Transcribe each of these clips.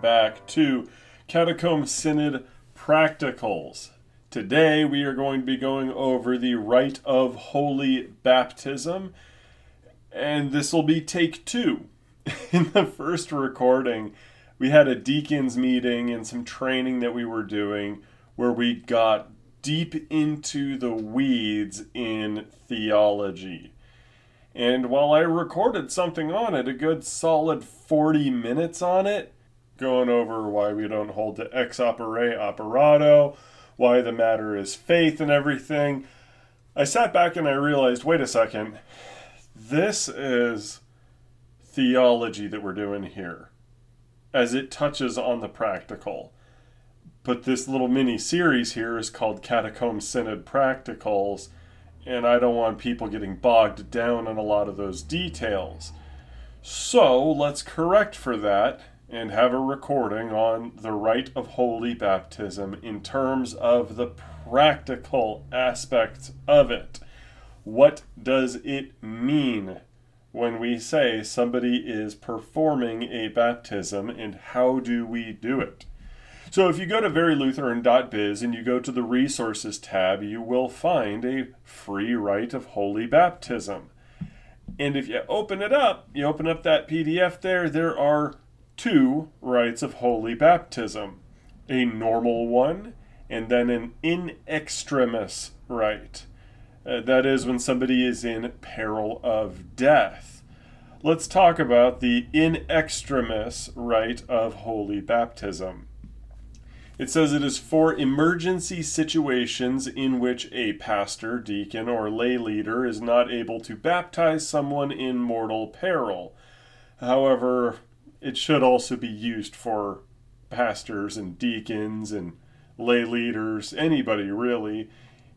back to Catacomb Synod Practicals. Today, we are going to be going over the rite of holy baptism, and this will be take two. In the first recording, we had a deacons meeting and some training that we were doing where we got deep into the weeds in theology. And while I recorded something on it, a good solid 40 minutes on it, going over why we don't hold to ex opere operato, why the matter is faith and everything, I sat back and I realized wait a second, this is theology that we're doing here, as it touches on the practical. But this little mini series here is called Catacomb Synod Practicals and I don't want people getting bogged down in a lot of those details. So let's correct for that and have a recording on the rite of holy baptism in terms of the practical aspects of it. What does it mean when we say somebody is performing a baptism and how do we do it? So if you go to verylutheran.biz and you go to the resources tab, you will find a free rite of holy baptism. And if you open it up, you open up that PDF there, there are two rites of holy baptism a normal one and then an in extremis rite. Uh, that is when somebody is in peril of death. Let's talk about the in extremis rite of holy baptism. It says it is for emergency situations in which a pastor, deacon, or lay leader is not able to baptize someone in mortal peril. However, it should also be used for pastors and deacons and lay leaders, anybody really.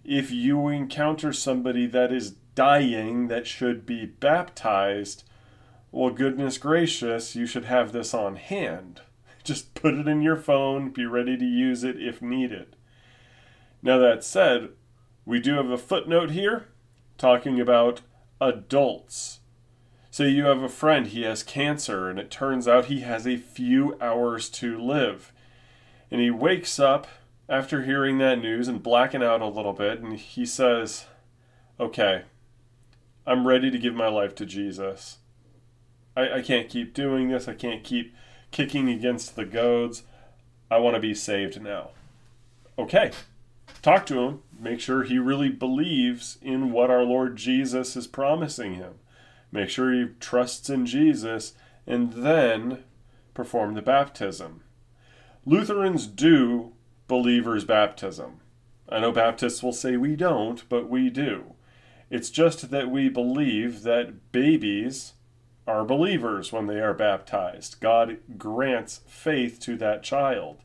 If you encounter somebody that is dying that should be baptized, well, goodness gracious, you should have this on hand. Just put it in your phone, be ready to use it if needed. Now, that said, we do have a footnote here talking about adults. Say you have a friend, he has cancer, and it turns out he has a few hours to live. And he wakes up after hearing that news and blacking out a little bit, and he says, Okay, I'm ready to give my life to Jesus. I, I can't keep doing this. I can't keep kicking against the goads. I want to be saved now. Okay, talk to him. Make sure he really believes in what our Lord Jesus is promising him. Make sure he trusts in Jesus and then perform the baptism. Lutherans do believers' baptism. I know Baptists will say we don't, but we do. It's just that we believe that babies are believers when they are baptized. God grants faith to that child.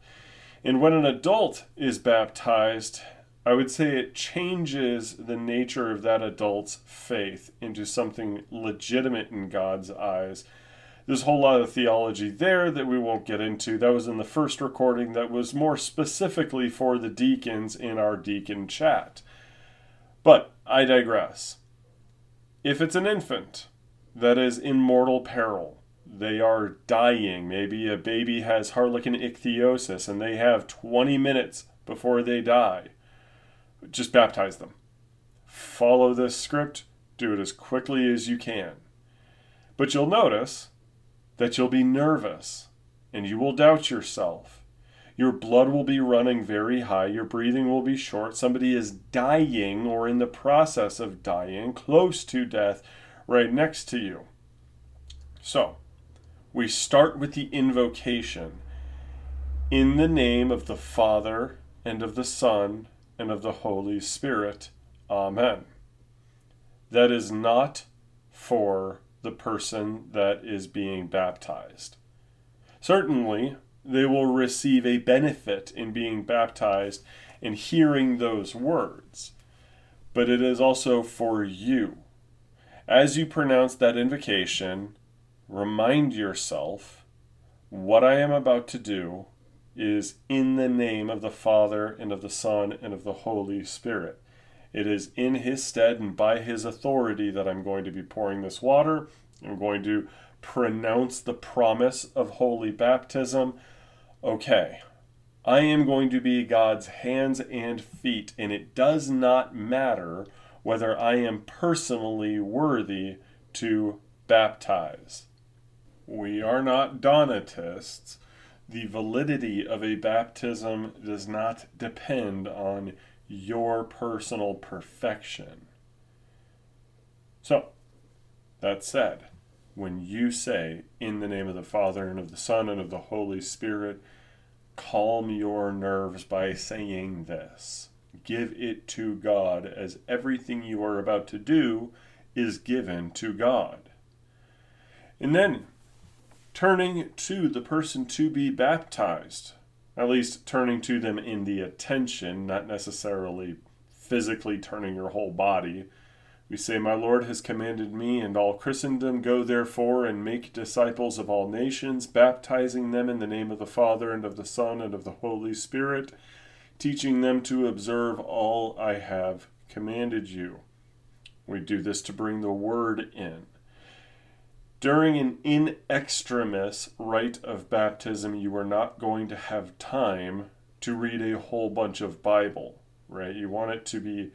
And when an adult is baptized, I would say it changes the nature of that adult's faith into something legitimate in God's eyes. There's a whole lot of theology there that we won't get into. That was in the first recording that was more specifically for the deacons in our deacon chat. But I digress. If it's an infant, that is in mortal peril. They are dying. Maybe a baby has harlequin ichthyosis and they have 20 minutes before they die. Just baptize them. Follow this script, do it as quickly as you can. But you'll notice that you'll be nervous and you will doubt yourself. Your blood will be running very high, your breathing will be short. Somebody is dying or in the process of dying, close to death right next to you. So, we start with the invocation in the name of the Father and of the Son and of the Holy Spirit. Amen. That is not for the person that is being baptized. Certainly, they will receive a benefit in being baptized and hearing those words, but it is also for you. As you pronounce that invocation, remind yourself what I am about to do is in the name of the Father and of the Son and of the Holy Spirit. It is in His stead and by His authority that I'm going to be pouring this water. I'm going to pronounce the promise of holy baptism. Okay, I am going to be God's hands and feet, and it does not matter whether I am personally worthy to baptize. We are not Donatists. The validity of a baptism does not depend on your personal perfection. So, that said, when you say, In the name of the Father, and of the Son, and of the Holy Spirit, calm your nerves by saying this. Give it to God, as everything you are about to do is given to God. And then turning to the person to be baptized, at least turning to them in the attention, not necessarily physically turning your whole body. We say, My Lord has commanded me and all Christendom, go therefore and make disciples of all nations, baptizing them in the name of the Father and of the Son and of the Holy Spirit, teaching them to observe all I have commanded you. We do this to bring the word in. During an in extremis rite of baptism, you are not going to have time to read a whole bunch of Bible, right? You want it to be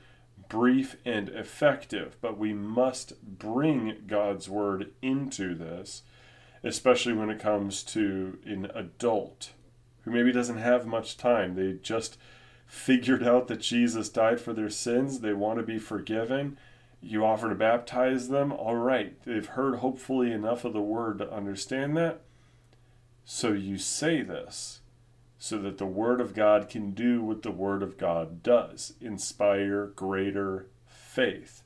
brief and effective, but we must bring God's word into this, especially when it comes to an adult who maybe doesn't have much time. They just figured out that Jesus died for their sins, they want to be forgiven you offer to baptize them, all right, they've heard hopefully enough of the word to understand that. So you say this so that the word of God can do what the word of God does inspire greater faith,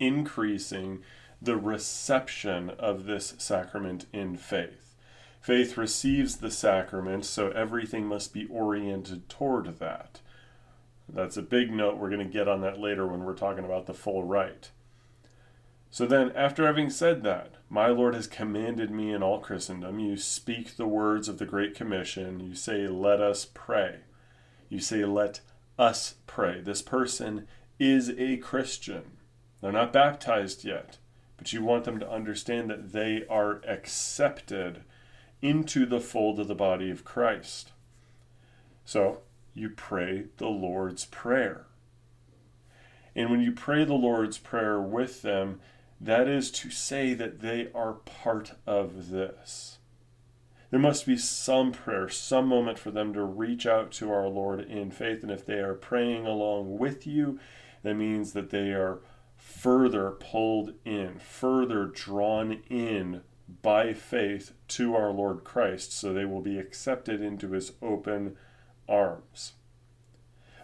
increasing the reception of this sacrament in faith. Faith receives the sacrament, so everything must be oriented toward that. That's a big note. We're going to get on that later when we're talking about the full rite. So then, after having said that, my Lord has commanded me in all Christendom, you speak the words of the Great Commission. You say, Let us pray. You say, Let us pray. This person is a Christian. They're not baptized yet, but you want them to understand that they are accepted into the fold of the body of Christ. So, you pray the Lord's Prayer. And when you pray the Lord's Prayer with them, that is to say that they are part of this. There must be some prayer, some moment for them to reach out to our Lord in faith. And if they are praying along with you, that means that they are further pulled in, further drawn in by faith to our Lord Christ, so they will be accepted into his open arms.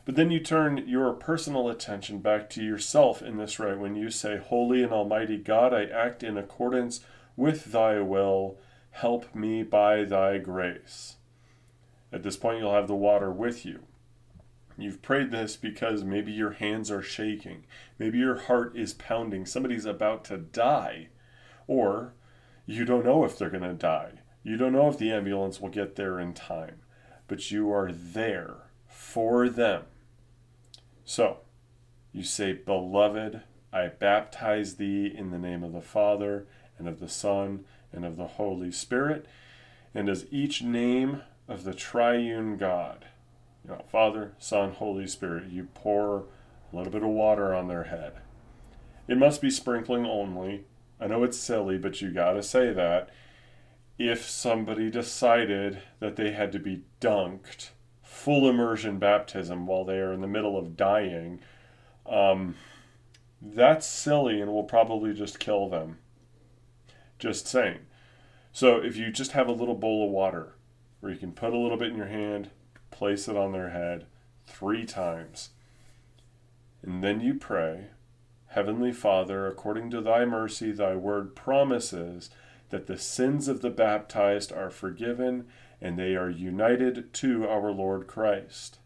But then you turn your personal attention back to yourself in this rite when you say, Holy and Almighty God, I act in accordance with thy will. Help me by thy grace. At this point, you'll have the water with you. You've prayed this because maybe your hands are shaking, maybe your heart is pounding, somebody's about to die, or you don't know if they're going to die. You don't know if the ambulance will get there in time but you are there for them. So, you say, Beloved, I baptize thee in the name of the Father, and of the Son, and of the Holy Spirit, and as each name of the triune God, you know, Father, Son, Holy Spirit, you pour a little bit of water on their head. It must be sprinkling only. I know it's silly, but you gotta say that if somebody decided that they had to be dunked, full immersion baptism while they are in the middle of dying, um, that's silly and will probably just kill them. Just saying. So if you just have a little bowl of water where you can put a little bit in your hand, place it on their head three times, and then you pray, Heavenly Father, according to thy mercy, thy word promises that the sins of the baptized are forgiven and they are united to our Lord Christ.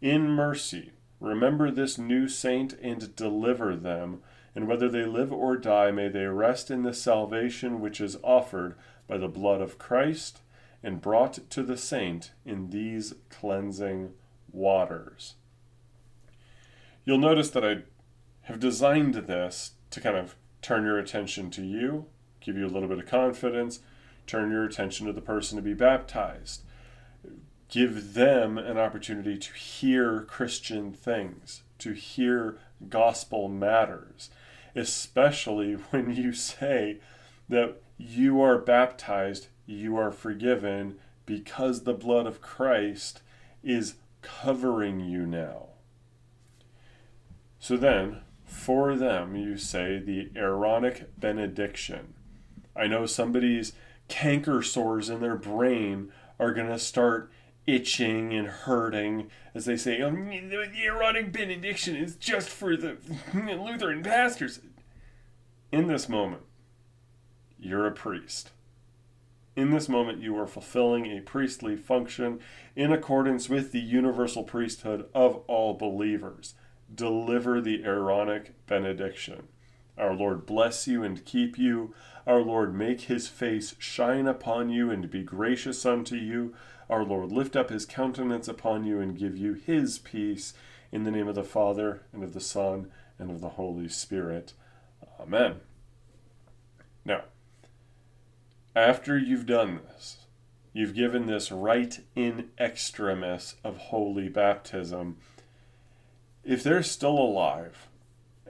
In mercy, remember this new saint and deliver them, and whether they live or die, may they rest in the salvation which is offered by the blood of Christ and brought to the saint in these cleansing waters. You'll notice that I have designed this to kind of turn your attention to you give you a little bit of confidence, turn your attention to the person to be baptized. Give them an opportunity to hear Christian things, to hear gospel matters, especially when you say that you are baptized, you are forgiven because the blood of Christ is covering you now. So then, for them, you say the Aaronic benediction. I know somebody's canker sores in their brain are going to start itching and hurting as they say, oh, the Aaronic benediction is just for the Lutheran pastors. In this moment, you're a priest. In this moment, you are fulfilling a priestly function in accordance with the universal priesthood of all believers. Deliver the Aaronic benediction. Our Lord bless you and keep you. Our Lord make his face shine upon you and be gracious unto you. Our Lord lift up his countenance upon you and give you his peace. In the name of the Father, and of the Son, and of the Holy Spirit. Amen. Now, after you've done this, you've given this rite in extremis of holy baptism. If they're still alive,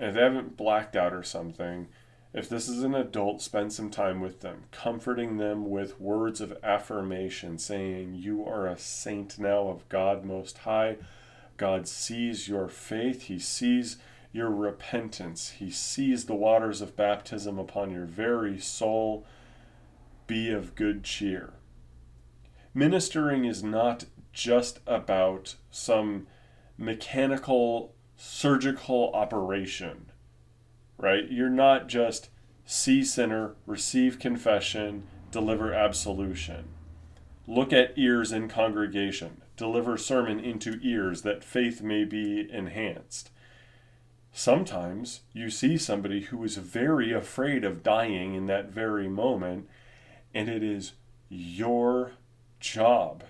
if they haven't blacked out or something, if this is an adult, spend some time with them, comforting them with words of affirmation, saying, You are a saint now of God Most High. God sees your faith, He sees your repentance, He sees the waters of baptism upon your very soul be of good cheer. Ministering is not just about some mechanical surgical operation, right? You're not just see sinner, receive confession, deliver absolution. Look at ears in congregation, deliver sermon into ears that faith may be enhanced. Sometimes you see somebody who is very afraid of dying in that very moment and it is your job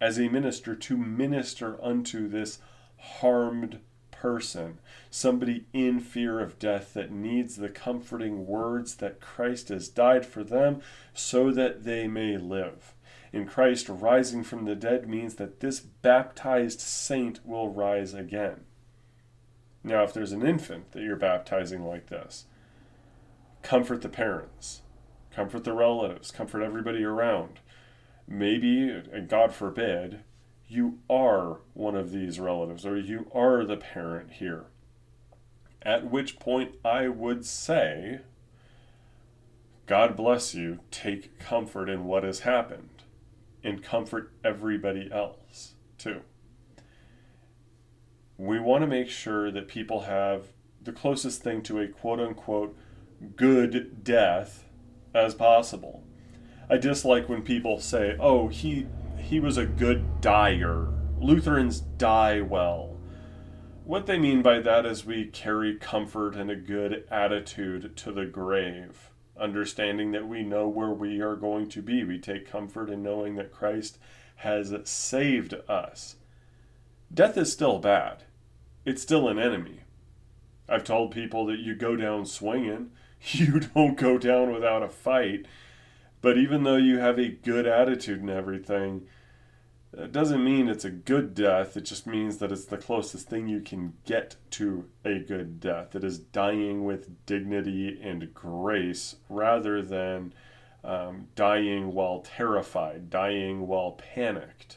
as a minister to minister unto this harmed person, somebody in fear of death that needs the comforting words that Christ has died for them so that they may live. In Christ, rising from the dead means that this baptized saint will rise again. Now, if there's an infant that you're baptizing like this, comfort the parents comfort the relatives, comfort everybody around. Maybe, and God forbid, you are one of these relatives or you are the parent here. At which point I would say, God bless you, take comfort in what has happened and comfort everybody else too. We want to make sure that people have the closest thing to a quote unquote good death as possible. I dislike when people say, "Oh, he he was a good dyer. Lutherans die well." What they mean by that is we carry comfort and a good attitude to the grave, understanding that we know where we are going to be. We take comfort in knowing that Christ has saved us. Death is still bad. It's still an enemy. I've told people that you go down swinging you don't go down without a fight. But even though you have a good attitude and everything, it doesn't mean it's a good death. It just means that it's the closest thing you can get to a good death. It is dying with dignity and grace rather than um, dying while terrified, dying while panicked.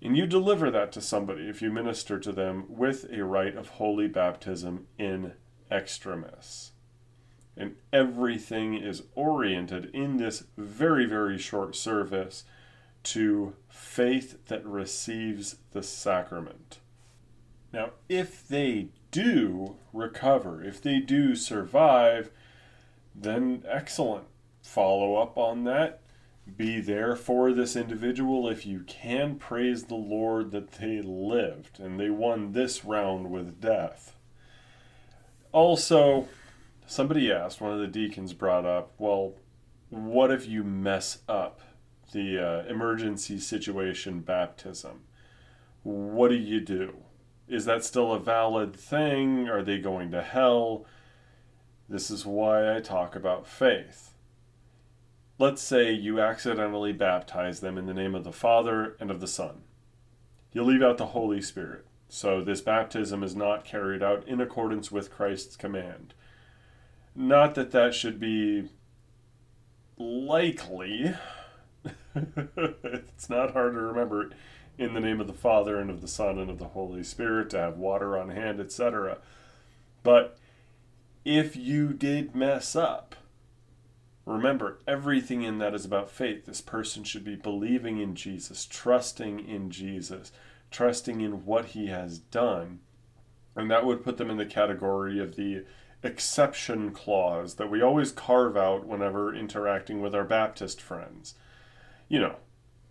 And you deliver that to somebody if you minister to them with a rite of holy baptism in extremis. And everything is oriented in this very, very short service to faith that receives the sacrament. Now, if they do recover, if they do survive, then excellent. Follow up on that. Be there for this individual if you can. Praise the Lord that they lived and they won this round with death also, somebody asked, one of the deacons brought up, well, what if you mess up the uh, emergency situation baptism? What do you do? Is that still a valid thing? Are they going to hell? This is why I talk about faith. Let's say you accidentally baptize them in the name of the Father and of the Son. You leave out the Holy Spirit. So this baptism is not carried out in accordance with Christ's command. Not that that should be likely. It's not hard to remember in the name of the Father and of the Son and of the Holy Spirit to have water on hand, etc. But if you did mess up, remember everything in that is about faith. This person should be believing in Jesus, trusting in Jesus, trusting in what he has done. And that would put them in the category of the exception clause that we always carve out whenever interacting with our Baptist friends. You know,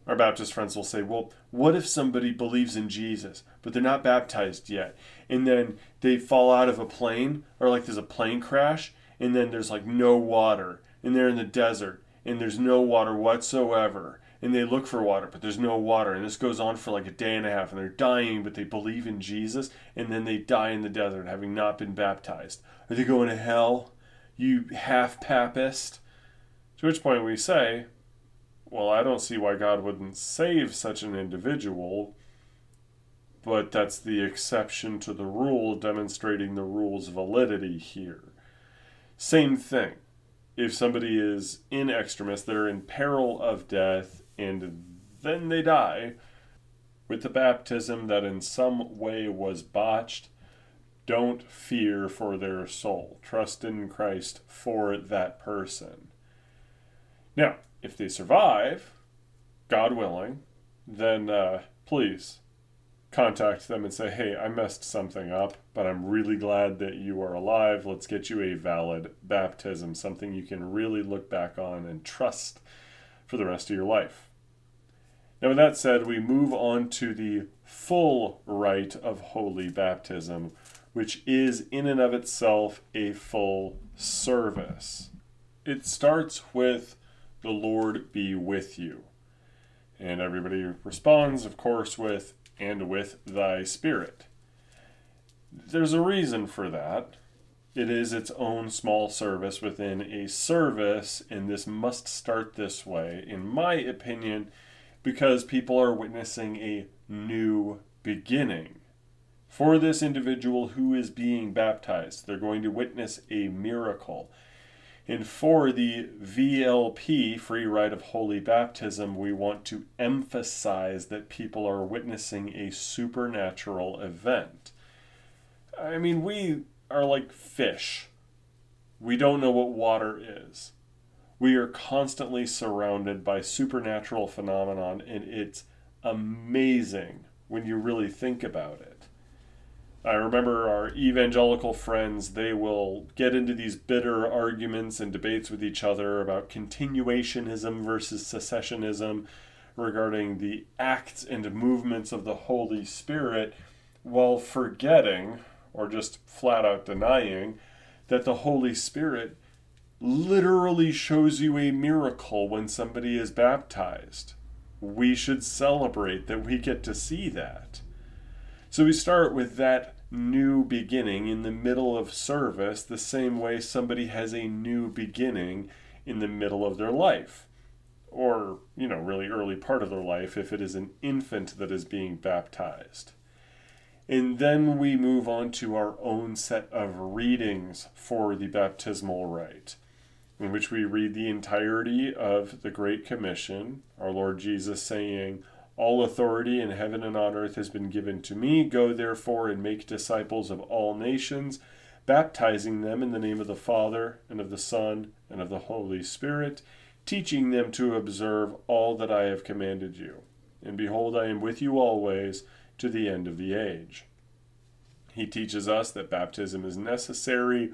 our Baptist friends will say, well, what if somebody believes in Jesus, but they're not baptized yet? And then they fall out of a plane, or like there's a plane crash, and then there's like no water, and they're in the desert, and there's no water whatsoever. And they look for water, but there's no water. And this goes on for like a day and a half, and they're dying, but they believe in Jesus, and then they die in the desert having not been baptized. Are they going to hell? You half papist? To which point we say, well, I don't see why God wouldn't save such an individual, but that's the exception to the rule, demonstrating the rule's validity here. Same thing. If somebody is in extremis, they're in peril of death, and then they die with the baptism that in some way was botched, don't fear for their soul. Trust in Christ for that person. Now, if they survive, God willing, then uh, please contact them and say, hey, I messed something up, but I'm really glad that you are alive. Let's get you a valid baptism, something you can really look back on and trust for the rest of your life. Now, with that said, we move on to the full rite of holy baptism, which is in and of itself a full service. It starts with the Lord be with you. And everybody responds, of course, with, and with thy spirit. There's a reason for that. It is its own small service within a service, and this must start this way, in my opinion, because people are witnessing a new beginning. For this individual who is being baptized, they're going to witness a miracle. And for the VLP, Free Rite of Holy Baptism, we want to emphasize that people are witnessing a supernatural event. I mean, we are like fish. We don't know what water is. We are constantly surrounded by supernatural phenomenon, and it's amazing when you really think about it. I remember our evangelical friends, they will get into these bitter arguments and debates with each other about continuationism versus cessationism regarding the acts and movements of the Holy Spirit while forgetting, or just flat out denying, that the Holy Spirit literally shows you a miracle when somebody is baptized. We should celebrate that we get to see that. So we start with that new beginning in the middle of service, the same way somebody has a new beginning in the middle of their life. Or, you know, really early part of their life if it is an infant that is being baptized. And then we move on to our own set of readings for the baptismal rite, in which we read the entirety of the Great Commission, our Lord Jesus saying, all authority in heaven and on earth has been given to me. Go therefore and make disciples of all nations, baptizing them in the name of the Father, and of the Son, and of the Holy Spirit, teaching them to observe all that I have commanded you. And behold, I am with you always to the end of the age. He teaches us that baptism is necessary,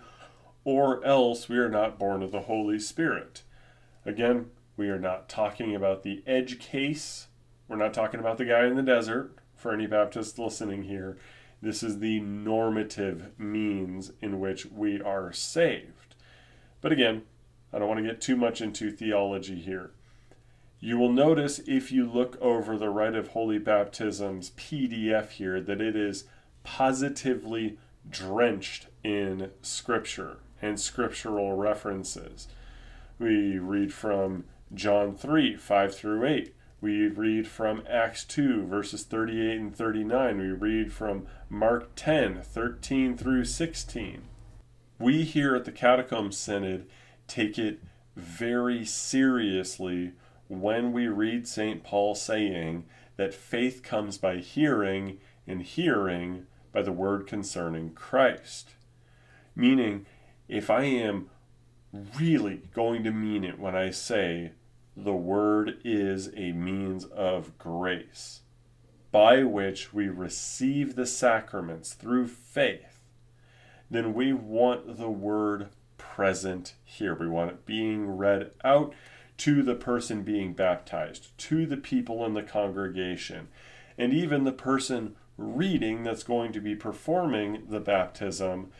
or else we are not born of the Holy Spirit. Again, we are not talking about the edge case we're not talking about the guy in the desert for any Baptists listening here. This is the normative means in which we are saved. But again, I don't want to get too much into theology here. You will notice if you look over the Rite of Holy Baptism's PDF here that it is positively drenched in Scripture. and scriptural references. We read from John 3 5 through 8. We read from Acts 2, verses 38 and 39. We read from Mark 10 13 through 16. We here at the Catacomb Synod take it very seriously when we read St. Paul saying that faith comes by hearing, and hearing by the word concerning Christ. Meaning, if I am really going to mean it when I say the word is a means of grace by which we receive the sacraments through faith, then we want the word present here. We want it being read out to the person being baptized, to the people in the congregation, and even the person reading that's going to be performing the baptism.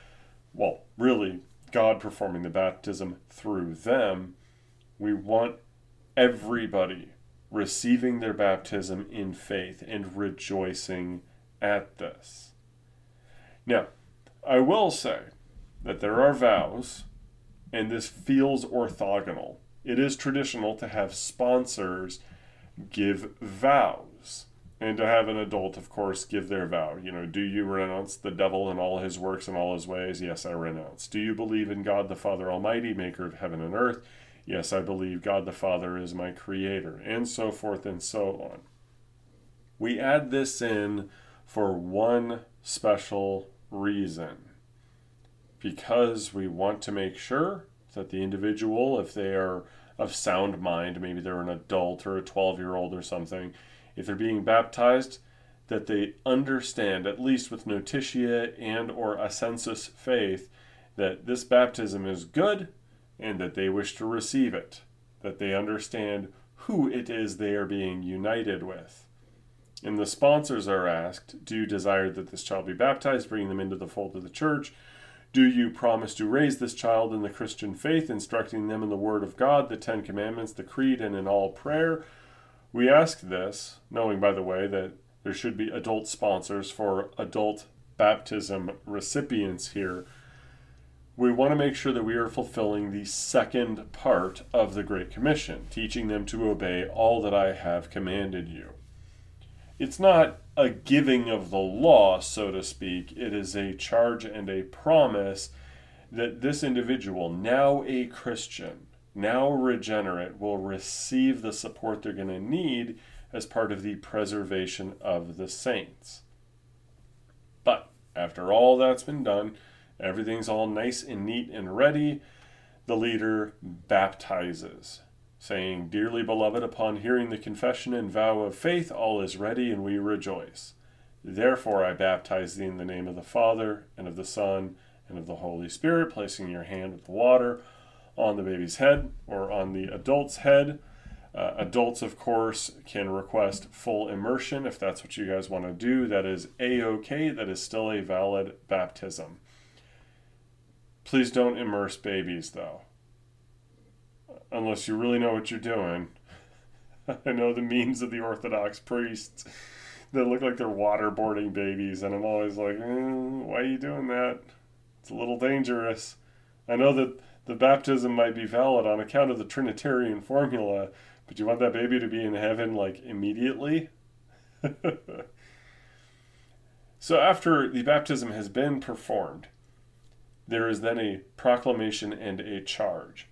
Well, really, God performing the baptism through them. We want everybody receiving their baptism in faith and rejoicing at this. Now, I will say that there are vows, and this feels orthogonal. It is traditional to have sponsors give vows and to have an adult, of course, give their vow. You know, do you renounce the devil and all his works and all his ways? Yes, I renounce. Do you believe in God the Father Almighty, maker of heaven and earth? Yes, I believe God the Father is my creator, and so forth and so on. We add this in for one special reason because we want to make sure that the individual, if they are of sound mind, maybe they're an adult or a 12 year old or something, if they're being baptized, that they understand, at least with notitia and or a assensus faith, that this baptism is good and that they wish to receive it, that they understand who it is they are being united with. And the sponsors are asked, Do you desire that this child be baptized, bringing them into the fold of the church? Do you promise to raise this child in the Christian faith, instructing them in the Word of God, the Ten Commandments, the Creed, and in all prayer? We ask this, knowing, by the way, that there should be adult sponsors for adult baptism recipients here we want to make sure that we are fulfilling the second part of the Great Commission, teaching them to obey all that I have commanded you. It's not a giving of the law, so to speak, it is a charge and a promise that this individual, now a Christian, now regenerate, will receive the support they're going to need as part of the preservation of the saints. But after all that's been done, Everything's all nice and neat and ready. The leader baptizes, saying, Dearly beloved, upon hearing the confession and vow of faith, all is ready and we rejoice. Therefore, I baptize thee in the name of the Father, and of the Son, and of the Holy Spirit, placing your hand with the water on the baby's head or on the adult's head. Uh, adults, of course, can request full immersion if that's what you guys want to do. That is a okay. That is still a valid baptism. Please don't immerse babies, though. Unless you really know what you're doing. I know the memes of the Orthodox priests that look like they're waterboarding babies, and I'm always like, mm, why are you doing that? It's a little dangerous. I know that the baptism might be valid on account of the Trinitarian formula, but you want that baby to be in heaven like immediately? so, after the baptism has been performed, there is then a proclamation and a charge.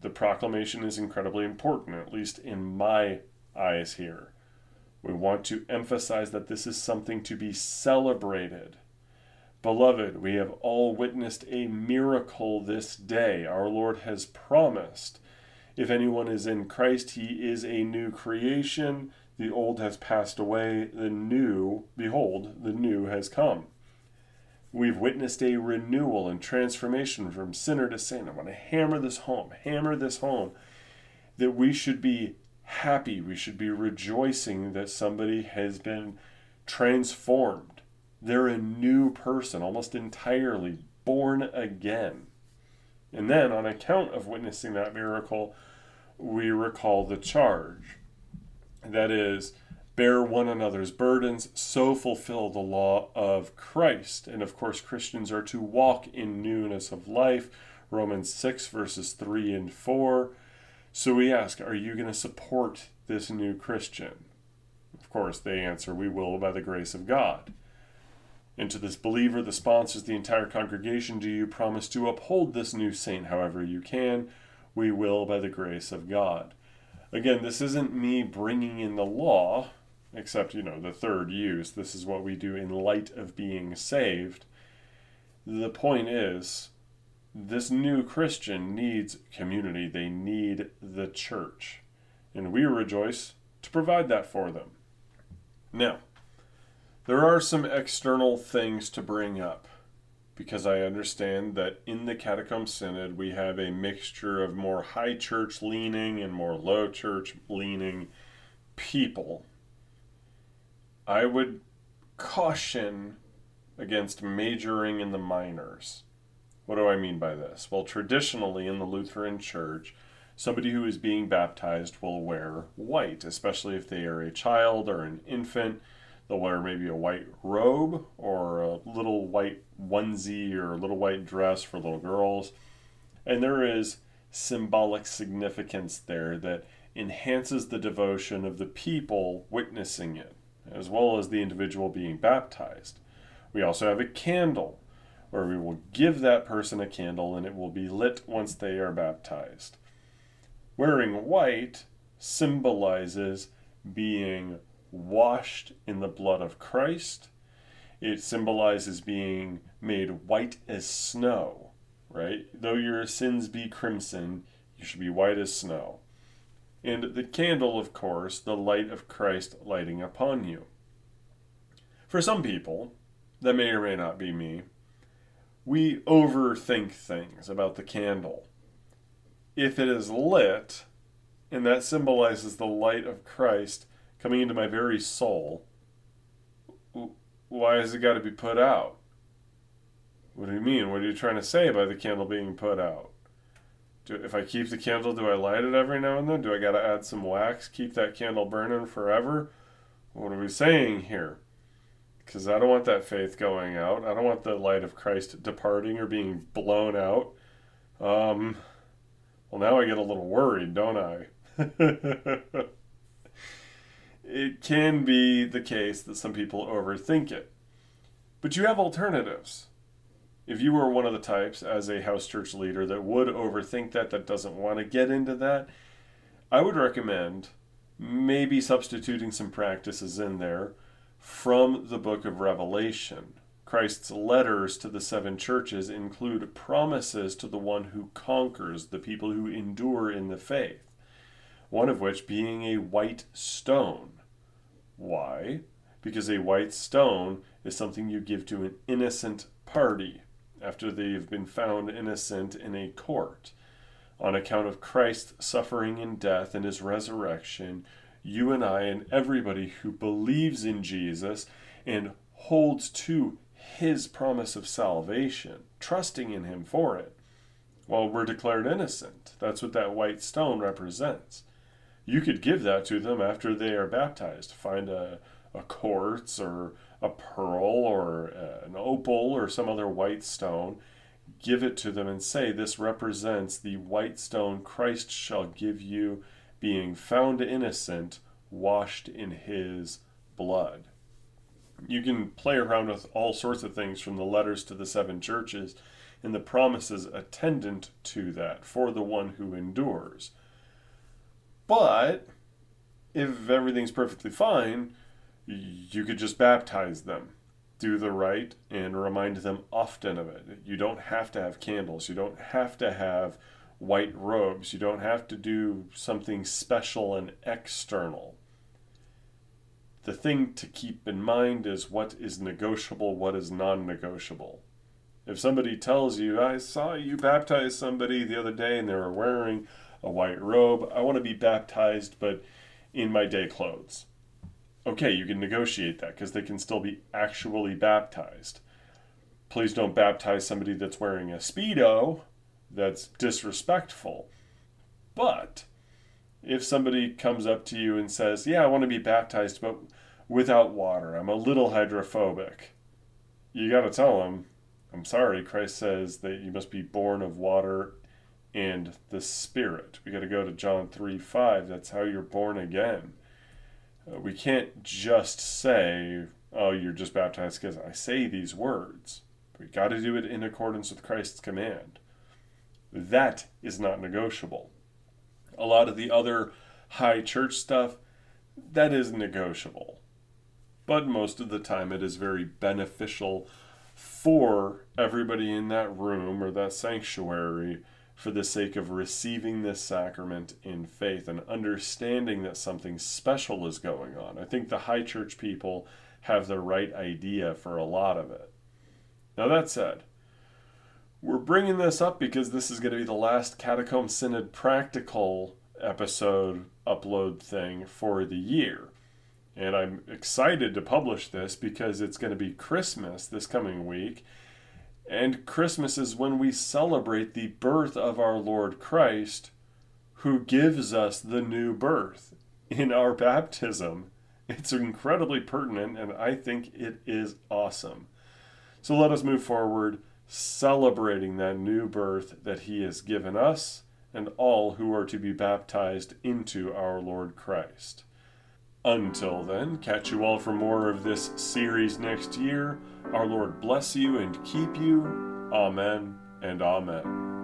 The proclamation is incredibly important, at least in my eyes here. We want to emphasize that this is something to be celebrated. Beloved, we have all witnessed a miracle this day. Our Lord has promised. If anyone is in Christ, he is a new creation. The old has passed away, the new, behold, the new has come. We've witnessed a renewal and transformation from sinner to saint. I want to hammer this home, hammer this home that we should be happy, we should be rejoicing that somebody has been transformed. They're a new person, almost entirely born again. And then, on account of witnessing that miracle, we recall the charge. That is, bear one another's burdens, so fulfill the law of Christ. And of course, Christians are to walk in newness of life. Romans 6, verses 3 and 4. So we ask, are you going to support this new Christian? Of course, they answer, we will by the grace of God. And to this believer, the sponsors, the entire congregation, do you promise to uphold this new saint however you can? We will by the grace of God. Again, this isn't me bringing in the law, except, you know, the third use. This is what we do in light of being saved. The point is, this new Christian needs community, they need the church. And we rejoice to provide that for them. Now, there are some external things to bring up because I understand that in the Catacomb Synod we have a mixture of more high church leaning and more low church leaning people. I would caution against majoring in the minors. What do I mean by this? Well, traditionally in the Lutheran Church, somebody who is being baptized will wear white, especially if they are a child or an infant. They'll wear maybe a white robe or a little white onesie or a little white dress for little girls. And there is symbolic significance there that enhances the devotion of the people witnessing it, as well as the individual being baptized. We also have a candle, where we will give that person a candle and it will be lit once they are baptized. Wearing white symbolizes being washed in the blood of Christ. It symbolizes being made white as snow, right? Though your sins be crimson, you should be white as snow. And the candle, of course, the light of Christ lighting upon you. For some people, that may or may not be me, we overthink things about the candle. If it is lit, and that symbolizes the light of Christ, coming into my very soul, why has it got to be put out? What do you mean? What are you trying to say by the candle being put out? Do, if I keep the candle, do I light it every now and then? Do I got to add some wax, keep that candle burning forever? What are we saying here? Because I don't want that faith going out. I don't want the light of Christ departing or being blown out. Um, well, now I get a little worried, don't I? it can be the case that some people overthink it. But you have alternatives. If you were one of the types as a house church leader that would overthink that, that doesn't want to get into that, I would recommend maybe substituting some practices in there from the book of Revelation. Christ's letters to the seven churches include promises to the one who conquers, the people who endure in the faith one of which being a white stone. Why? Because a white stone is something you give to an innocent party after they've been found innocent in a court. On account of Christ's suffering and death and his resurrection, you and I and everybody who believes in Jesus and holds to his promise of salvation, trusting in him for it, well, we're declared innocent. That's what that white stone represents you could give that to them after they are baptized. Find a, a quartz or a pearl or uh, an opal or some other white stone. Give it to them and say, This represents the white stone Christ shall give you, being found innocent, washed in his blood. You can play around with all sorts of things from the letters to the seven churches and the promises attendant to that for the one who endures. But if everything's perfectly fine, you could just baptize them, do the rite, and remind them often of it. You don't have to have candles, you don't have to have white robes, you don't have to do something special and external. The thing to keep in mind is what is negotiable, what is non negotiable. If somebody tells you, I saw you baptize somebody the other day and they were wearing a white robe. I want to be baptized, but in my day clothes. Okay, you can negotiate that because they can still be actually baptized. Please don't baptize somebody that's wearing a Speedo. That's disrespectful. But If somebody comes up to you and says, Yeah, I want to be baptized, but without water, I'm a little hydrophobic, you got to tell them, I'm sorry, Christ says that you must be born of water and the Spirit. We got to go to John 3 5. That's how you're born again. Uh, we can't just say, oh, you're just baptized because I say these words. We got to do it in accordance with Christ's command. That is not negotiable. A lot of the other high church stuff, that is negotiable. But most of the time, it is very beneficial for everybody in that room or that sanctuary for the sake of receiving this sacrament in faith and understanding that something special is going on. I think the high church people have the right idea for a lot of it. Now, that said, we're bringing this up because this is going to be the last Catacomb Synod practical episode upload thing for the year. And I'm excited to publish this because it's going to be Christmas this coming week and Christmas is when we celebrate the birth of our Lord Christ, who gives us the new birth in our baptism. It's incredibly pertinent, and I think it is awesome. So let us move forward, celebrating that new birth that He has given us and all who are to be baptized into our Lord Christ. Until then, catch you all for more of this series next year. Our Lord bless you and keep you. Amen and amen.